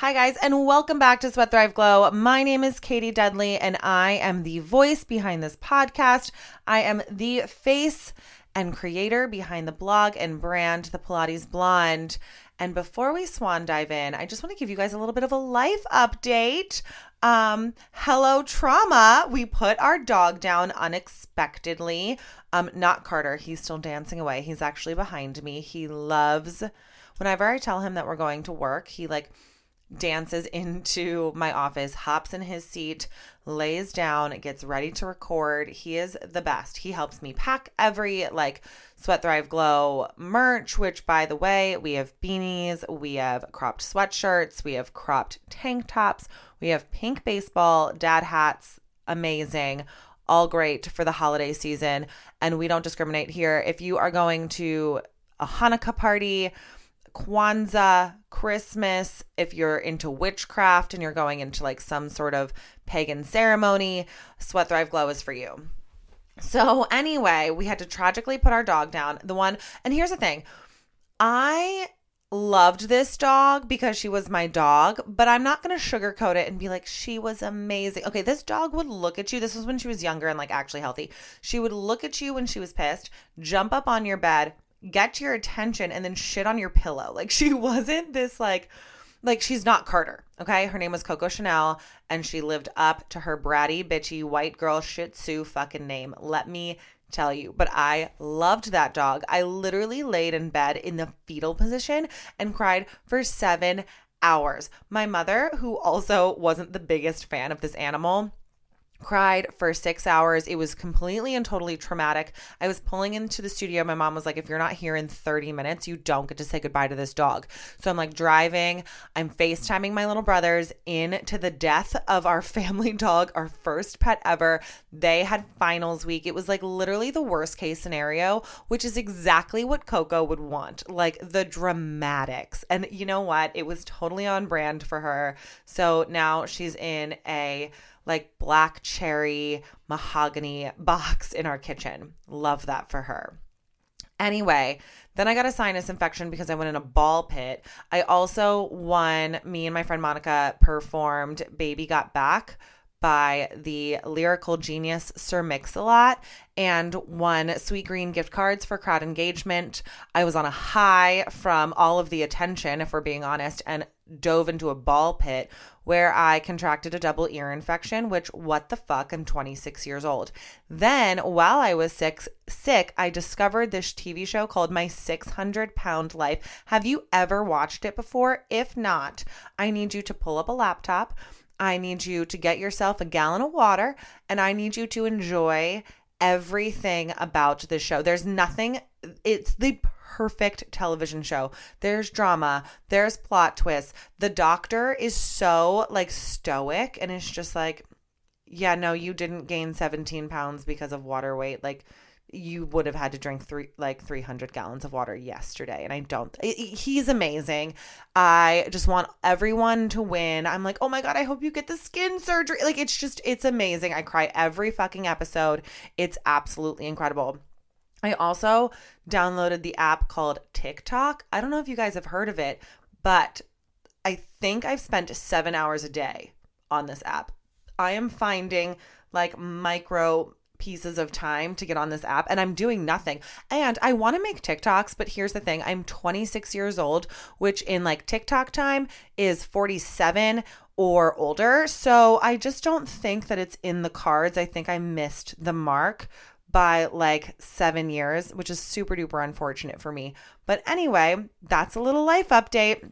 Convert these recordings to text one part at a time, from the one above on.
Hi, guys, and welcome back to Sweat Thrive Glow. My name is Katie Dudley, and I am the voice behind this podcast. I am the face and creator behind the blog and brand, The Pilates Blonde. And before we swan dive in, I just want to give you guys a little bit of a life update. Um, hello, trauma. We put our dog down unexpectedly. Um, not Carter. He's still dancing away. He's actually behind me. He loves whenever I tell him that we're going to work, he like dances into my office, hops in his seat, lays down, gets ready to record. He is the best. He helps me pack every like Sweat Thrive Glow merch, which by the way, we have beanies, we have cropped sweatshirts, we have cropped tank tops, we have pink baseball, dad hats, amazing. All great for the holiday season. And we don't discriminate here. If you are going to a Hanukkah party, Kwanzaa, Christmas, if you're into witchcraft and you're going into like some sort of pagan ceremony, Sweat Thrive Glow is for you. So, anyway, we had to tragically put our dog down. The one, and here's the thing I loved this dog because she was my dog, but I'm not going to sugarcoat it and be like, she was amazing. Okay, this dog would look at you. This was when she was younger and like actually healthy. She would look at you when she was pissed, jump up on your bed, get your attention and then shit on your pillow. Like she wasn't this like like she's not Carter, okay? Her name was Coco Chanel and she lived up to her bratty bitchy white girl shih tzu fucking name. Let me tell you. But I loved that dog. I literally laid in bed in the fetal position and cried for 7 hours. My mother, who also wasn't the biggest fan of this animal, cried for six hours. It was completely and totally traumatic. I was pulling into the studio. My mom was like, if you're not here in 30 minutes, you don't get to say goodbye to this dog. So I'm like driving, I'm FaceTiming my little brothers into the death of our family dog, our first pet ever. They had finals week. It was like literally the worst case scenario, which is exactly what Coco would want like the dramatics. And you know what? It was totally on brand for her. So now she's in a like black cherry mahogany box in our kitchen. Love that for her. Anyway, then I got a sinus infection because I went in a ball pit. I also won, me and my friend Monica performed Baby Got Back by the lyrical genius Sir Mix-a-Lot and won Sweetgreen gift cards for crowd engagement. I was on a high from all of the attention, if we're being honest, and dove into a ball pit where I contracted a double ear infection, which what the fuck, I'm 26 years old. Then while I was sick, sick, I discovered this TV show called My 600 Pound Life. Have you ever watched it before? If not, I need you to pull up a laptop I need you to get yourself a gallon of water and I need you to enjoy everything about this show. There's nothing, it's the perfect television show. There's drama, there's plot twists. The doctor is so like stoic and it's just like, yeah, no, you didn't gain 17 pounds because of water weight. Like, you would have had to drink three like 300 gallons of water yesterday and i don't he's amazing. I just want everyone to win. I'm like oh my god i hope you get the skin surgery. Like it's just it's amazing. I cry every fucking episode. It's absolutely incredible i also downloaded the app called tiktok i don't know if you guys have heard of it but i think i've spent seven hours a day on this app i am finding like micro pieces of time to get on this app and I'm doing nothing. And I want to make TikToks, but here's the thing I'm 26 years old, which in like TikTok time is 47 or older. So I just don't think that it's in the cards. I think I missed the mark by like seven years, which is super duper unfortunate for me. But anyway, that's a little life update.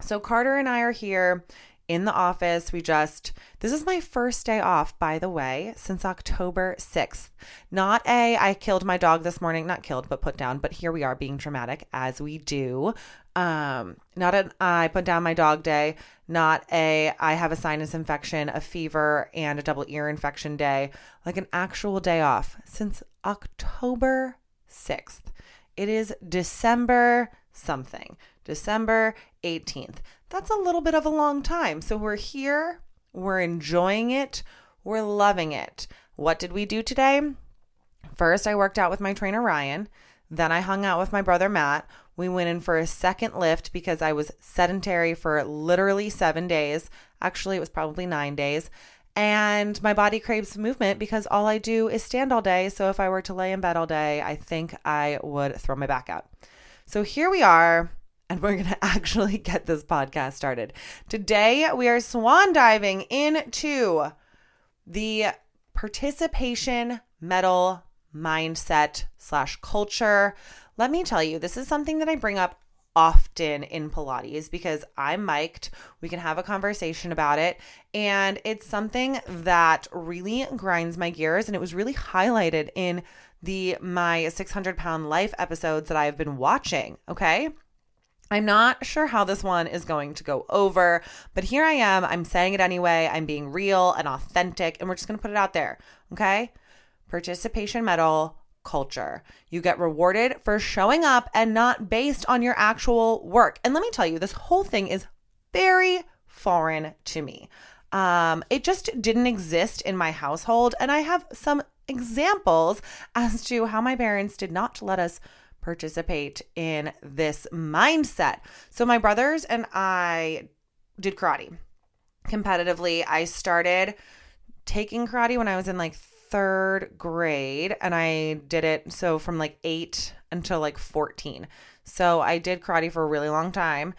So Carter and I are here in the office. We just, this is my first day off, by the way, since October 6th. Not a, I killed my dog this morning, not killed, but put down, but here we are being dramatic as we do. Um, not an I put down my dog day, not a I have a sinus infection, a fever, and a double ear infection day, like an actual day off since October 6th. It is December something, December 18th that's a little bit of a long time. So we're here, we're enjoying it, we're loving it. What did we do today? First, I worked out with my trainer Ryan. Then I hung out with my brother Matt. We went in for a second lift because I was sedentary for literally seven days. Actually, it was probably nine days. And my body craves movement because all I do is stand all day. So if I were to lay in bed all day, I think I would throw my back out. So here we are, and we're going to actually get this podcast started. Today, we are swan diving into the participation medal mindset slash culture. Let me tell you, this is something that I bring up often in Pilates because I'm mic'd. We can have a conversation about it. And it's something that really grinds my gears. And it was really highlighted in the my 600 pound life episodes that I've been watching. Okay. I'm not sure how this one is going to go over, but here I am. I'm saying it anyway. I'm being real and authentic, and we're just going to put it out there. Okay. Participation medal culture. You get rewarded for showing up and not based on your actual work. And let me tell you, this whole thing is very foreign to me. Um, it just didn't exist in my household. And I have some examples as to how my parents did not let us participate in this mindset. So, my brothers and I did karate competitively. I started taking karate when I was in like third grade and I did it so from like 8 until like 14. So I did karate for a really long time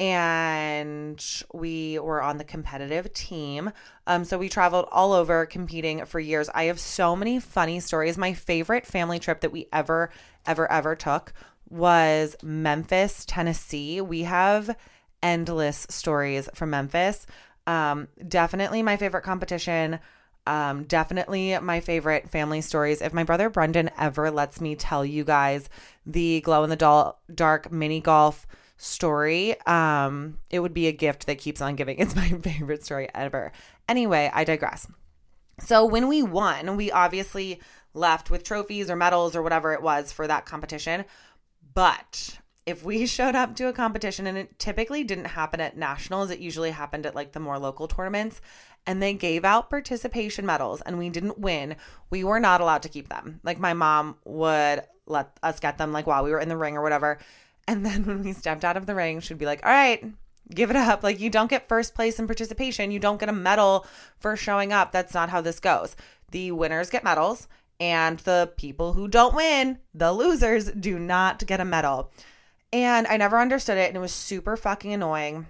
and we were on the competitive team. Um, so we traveled all over competing for years. I have so many funny stories. My favorite family trip that we ever, ever, ever took was Memphis, Tennessee. We have endless stories from Memphis. Um, definitely my favorite competition um, definitely my favorite family stories. If my brother Brendan ever lets me tell you guys the glow in the dark mini golf story, um, it would be a gift that keeps on giving. It's my favorite story ever. Anyway, I digress. So when we won, we obviously left with trophies or medals or whatever it was for that competition. But if we showed up to a competition and it typically didn't happen at nationals, it usually happened at like the more local tournaments and they gave out participation medals and we didn't win, we were not allowed to keep them. Like my mom would let us get them like while we were in the ring or whatever. And then when we stepped out of the ring, she'd be like, "All right, give it up. Like you don't get first place in participation. You don't get a medal for showing up. That's not how this goes. The winners get medals and the people who don't win, the losers do not get a medal." And I never understood it and it was super fucking annoying.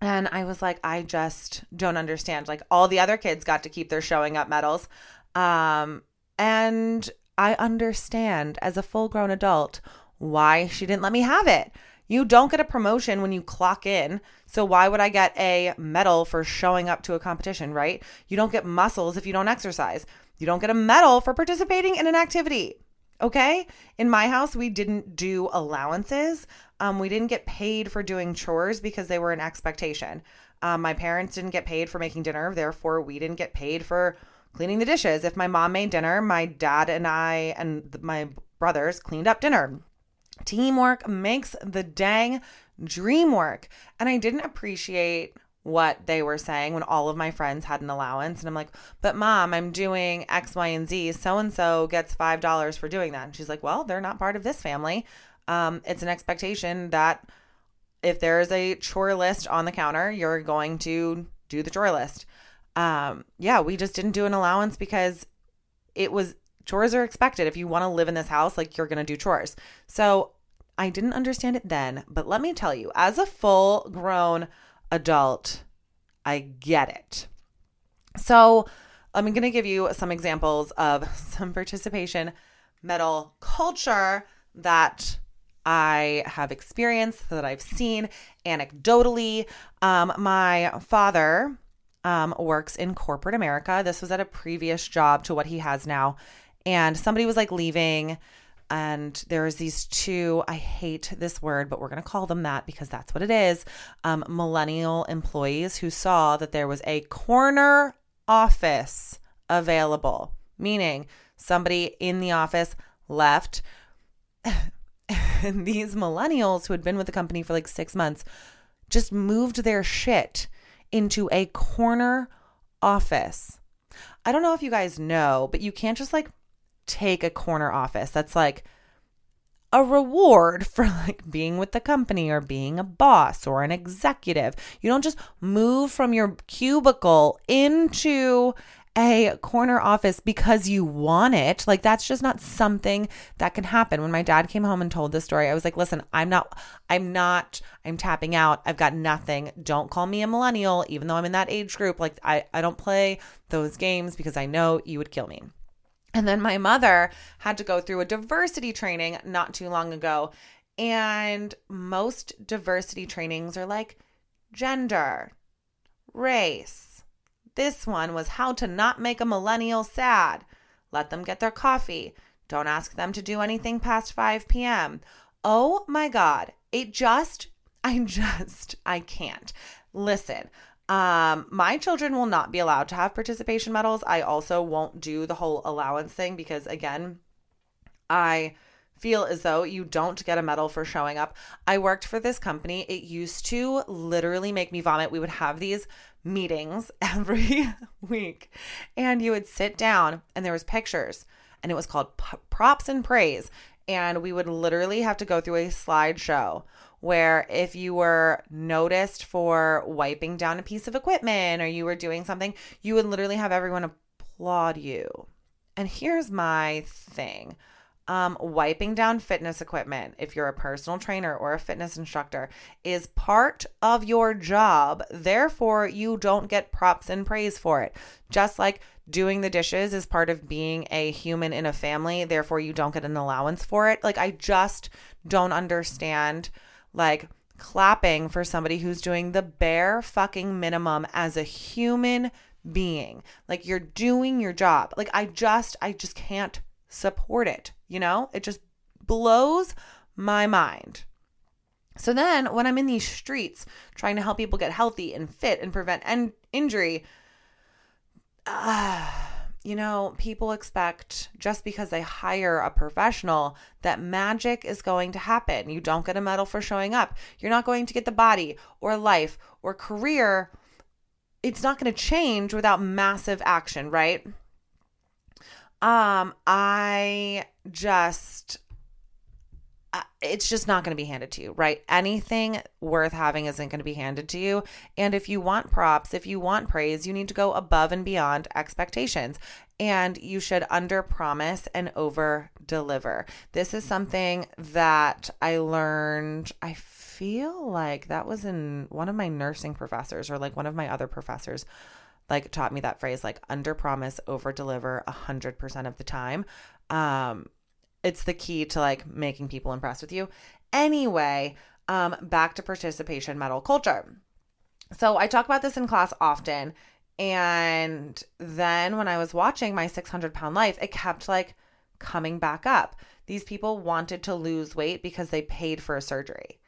And I was like, I just don't understand. Like all the other kids got to keep their showing up medals. Um, and I understand as a full grown adult why she didn't let me have it. You don't get a promotion when you clock in. So why would I get a medal for showing up to a competition, right? You don't get muscles if you don't exercise. You don't get a medal for participating in an activity. Okay? In my house, we didn't do allowances. Um, we didn't get paid for doing chores because they were an expectation. Um, my parents didn't get paid for making dinner, therefore, we didn't get paid for cleaning the dishes. If my mom made dinner, my dad and I and my brothers cleaned up dinner. Teamwork makes the dang dream work. And I didn't appreciate what they were saying when all of my friends had an allowance. And I'm like, but mom, I'm doing X, Y, and Z. So and so gets $5 for doing that. And she's like, well, they're not part of this family um, it's an expectation that if there is a chore list on the counter, you're going to do the chore list. Um, yeah, we just didn't do an allowance because it was chores are expected. If you want to live in this house, like you're going to do chores. So I didn't understand it then, but let me tell you, as a full grown adult, I get it. So I'm going to give you some examples of some participation medal culture that I have experienced, that I've seen anecdotally. Um, my father um, works in corporate America. This was at a previous job to what he has now. And somebody was like leaving, and there's these two, I hate this word, but we're going to call them that because that's what it is um, millennial employees who saw that there was a corner office available, meaning somebody in the office left and these millennials who had been with the company for like six months just moved their shit into a corner office. I don't know if you guys know, but you can't just like take a corner office that's like a reward for like being with the company or being a boss or an executive. You don't just move from your cubicle into a corner office because you want it. Like that's just not something that can happen. When my dad came home and told this story, I was like, "Listen, I'm not I'm not I'm tapping out. I've got nothing. Don't call me a millennial even though I'm in that age group. Like I I don't play those games because I know you would kill me." And then my mother had to go through a diversity training not too long ago. And most diversity trainings are like gender, race, this one was how to not make a millennial sad. Let them get their coffee. Don't ask them to do anything past 5 p.m. Oh my God. It just, I just, I can't. Listen, um, my children will not be allowed to have participation medals. I also won't do the whole allowance thing because, again, I feel as though you don't get a medal for showing up. I worked for this company. It used to literally make me vomit. We would have these meetings every week and you would sit down and there was pictures and it was called P- props and praise and we would literally have to go through a slideshow where if you were noticed for wiping down a piece of equipment or you were doing something you would literally have everyone applaud you and here's my thing um, wiping down fitness equipment, if you're a personal trainer or a fitness instructor, is part of your job. Therefore, you don't get props and praise for it. Just like doing the dishes is part of being a human in a family, therefore, you don't get an allowance for it. Like, I just don't understand, like, clapping for somebody who's doing the bare fucking minimum as a human being. Like, you're doing your job. Like, I just, I just can't support it. You know, it just blows my mind. So then, when I'm in these streets trying to help people get healthy and fit and prevent en- injury, uh, you know, people expect just because they hire a professional that magic is going to happen. You don't get a medal for showing up. You're not going to get the body or life or career. It's not going to change without massive action, right? Um, I just it's just not going to be handed to you, right? Anything worth having isn't going to be handed to you. And if you want props, if you want praise, you need to go above and beyond expectations. And you should under promise and over deliver. This is something that I learned. I feel like that was in one of my nursing professors or like one of my other professors like taught me that phrase like under promise over deliver a hundred percent of the time um it's the key to like making people impressed with you anyway um back to participation medal culture so i talk about this in class often and then when i was watching my 600 pound life it kept like coming back up these people wanted to lose weight because they paid for a surgery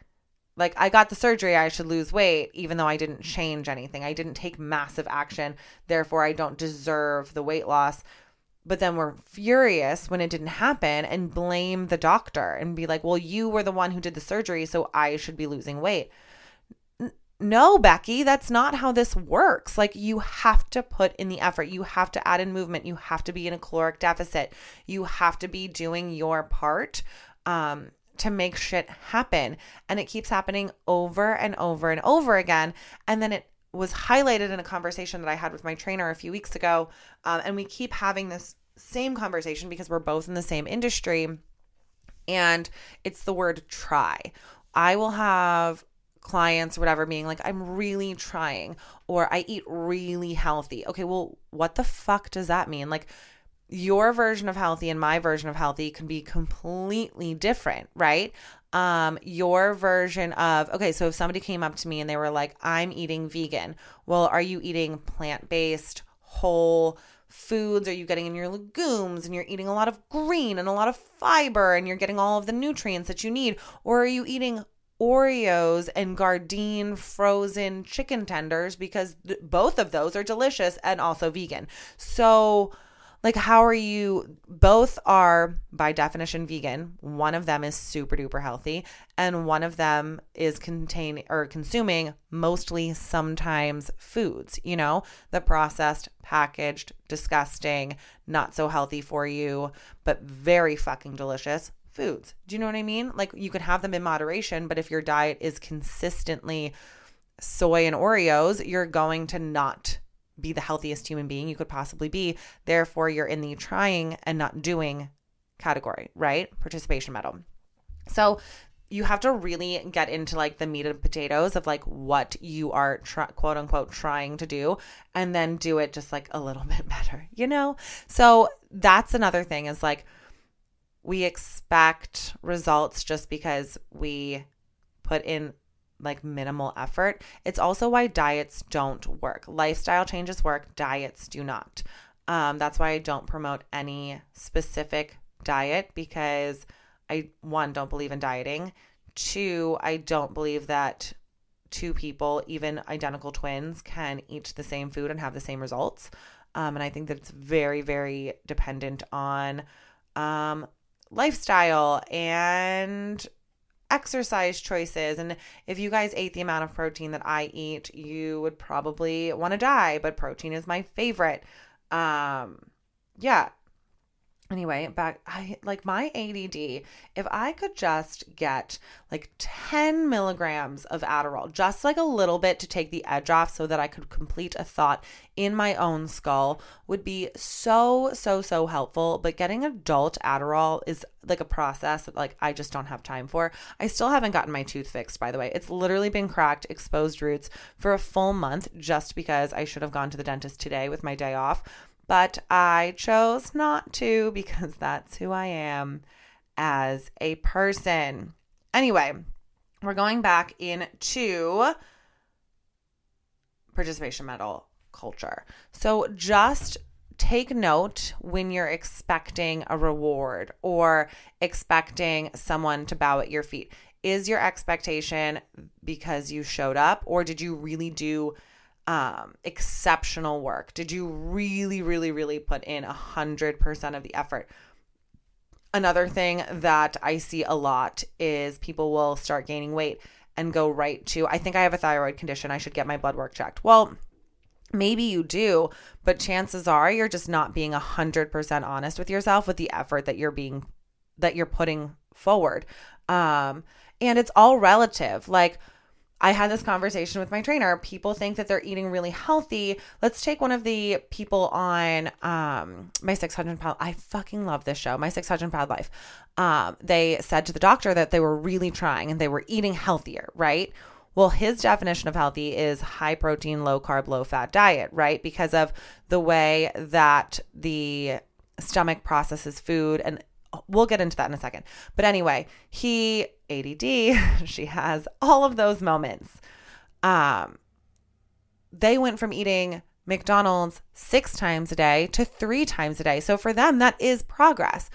like I got the surgery, I should lose weight, even though I didn't change anything. I didn't take massive action. Therefore, I don't deserve the weight loss. But then we're furious when it didn't happen and blame the doctor and be like, well, you were the one who did the surgery, so I should be losing weight. no, Becky, that's not how this works. Like, you have to put in the effort. You have to add in movement. You have to be in a caloric deficit. You have to be doing your part. Um, to make shit happen. And it keeps happening over and over and over again. And then it was highlighted in a conversation that I had with my trainer a few weeks ago. Um, and we keep having this same conversation because we're both in the same industry. And it's the word try. I will have clients or whatever being like, I'm really trying, or I eat really healthy. Okay, well, what the fuck does that mean? Like, your version of healthy and my version of healthy can be completely different, right? Um, your version of, okay, so if somebody came up to me and they were like, I'm eating vegan, well, are you eating plant based, whole foods? Are you getting in your legumes and you're eating a lot of green and a lot of fiber and you're getting all of the nutrients that you need? Or are you eating Oreos and Gardein frozen chicken tenders because th- both of those are delicious and also vegan. So, like how are you both are by definition vegan one of them is super duper healthy and one of them is containing or consuming mostly sometimes foods you know the processed packaged disgusting not so healthy for you but very fucking delicious foods. Do you know what I mean? Like you can have them in moderation, but if your diet is consistently soy and Oreos, you're going to not be the healthiest human being you could possibly be. Therefore, you're in the trying and not doing category, right? Participation medal. So, you have to really get into like the meat and potatoes of like what you are quote unquote trying to do and then do it just like a little bit better, you know? So that's another thing is like we expect results just because we put in like minimal effort. It's also why diets don't work. Lifestyle changes work, diets do not. Um, that's why I don't promote any specific diet because I, one, don't believe in dieting. Two, I don't believe that two people, even identical twins, can eat the same food and have the same results. Um, and I think that it's very, very dependent on um, lifestyle and exercise choices. And if you guys ate the amount of protein that I eat, you would probably want to die, but protein is my favorite. Um, yeah, anyway back i like my add if i could just get like 10 milligrams of adderall just like a little bit to take the edge off so that i could complete a thought in my own skull would be so so so helpful. But getting adult adderall is like a process that like i just don't have time for. I still haven't gotten my tooth fixed by the way. It's literally been cracked exposed roots for a full month just because i should have gone to the dentist today with my day off but I chose not to because that's who I am as a person. Anyway, we're going back into participation medal culture. So just take note when you're expecting a reward or expecting someone to bow at your feet. Is your expectation because you showed up or did you really do um, exceptional work? Did you really, really, really put in a hundred percent of the effort? Another thing that I see a lot is people will start gaining weight and go right to, I think I have a thyroid condition. I should get my blood work checked. Well, maybe you do, but chances are you're just not being a hundred percent honest with yourself with the effort that you're being, that you're putting forward. Um, and it's all relative. Like, I had this conversation with my trainer. People think that they're eating really healthy. Let's take one of the people on um, my 600 pound. I fucking love this show, my 600 pound life. Um, they said to the doctor that they were really trying and they were eating healthier, right? Well, his definition of healthy is high protein, low carb, low fat diet, right? Because of the way that the stomach processes food and we'll get into that in a second. But anyway, he ADD, she has all of those moments. Um they went from eating McDonald's 6 times a day to 3 times a day. So for them that is progress.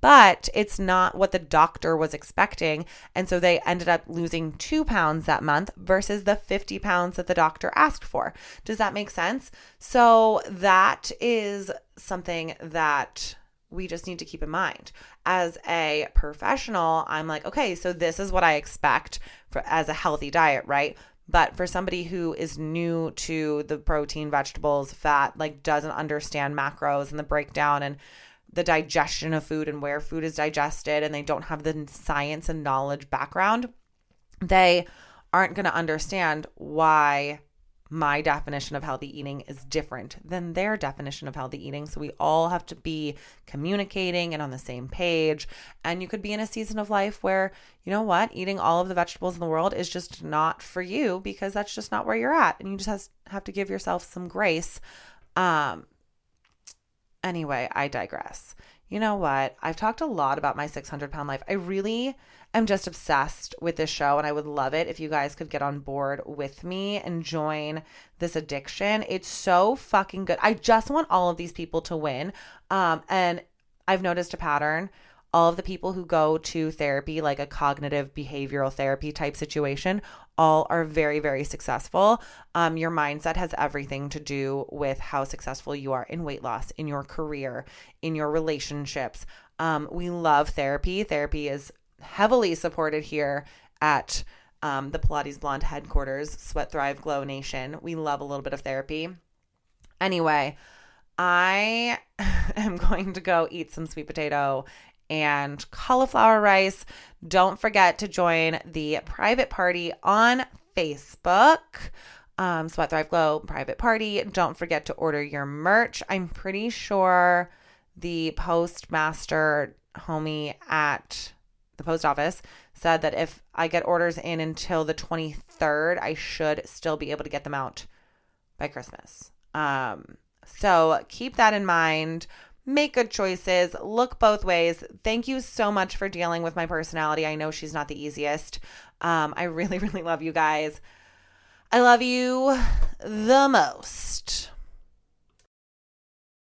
But it's not what the doctor was expecting. And so they ended up losing two pounds that month versus the 50 pounds that the doctor asked for. Does that make sense? So that is something that we just need to keep in mind. As a professional, I'm like, okay, so this is what I expect for as a healthy diet, right? But for somebody who is new to the protein, vegetables, fat, like doesn't understand macros and the breakdown and the digestion of food and where food is digested, and they don't have the science and knowledge background, they aren't going to understand why my definition of healthy eating is different than their definition of healthy eating. So we all have to be communicating and on the same page. And you could be in a season of life where, you know what, eating all of the vegetables in the world is just not for you because that's just not where you're at. And you just have to give yourself some grace. Um, anyway, I digress. You know what? I've talked a lot about my 600 pound life. I really am just obsessed with this show, and I would love it if you guys could get on board with me and join this addiction. It's so fucking good. I just want all of these people to win. Um, and I've noticed a pattern. All of the people who go to therapy, like a cognitive behavioral therapy type situation, all are very, very successful. Um, your mindset has everything to do with how successful you are in weight loss, in your career, in your relationships. Um, we love therapy. Therapy is heavily supported here at um, the Pilates Blonde headquarters, Sweat Thrive Glow Nation. We love a little bit of therapy. Anyway, I am going to go eat some sweet potato and cauliflower rice. Don't forget to join the private party on Facebook. Um, Sweat Thrive Glow private party. Don't forget to order your merch. I'm pretty sure the postmaster homie at the post office said that if I get orders in until the 23rd, I should still be able to get them out by Christmas. Um, so keep that in mind. Make good choices. Look both ways. Thank you so much for dealing with my personality. I know she's not the easiest. Um, I really, really love you guys. I love you the most.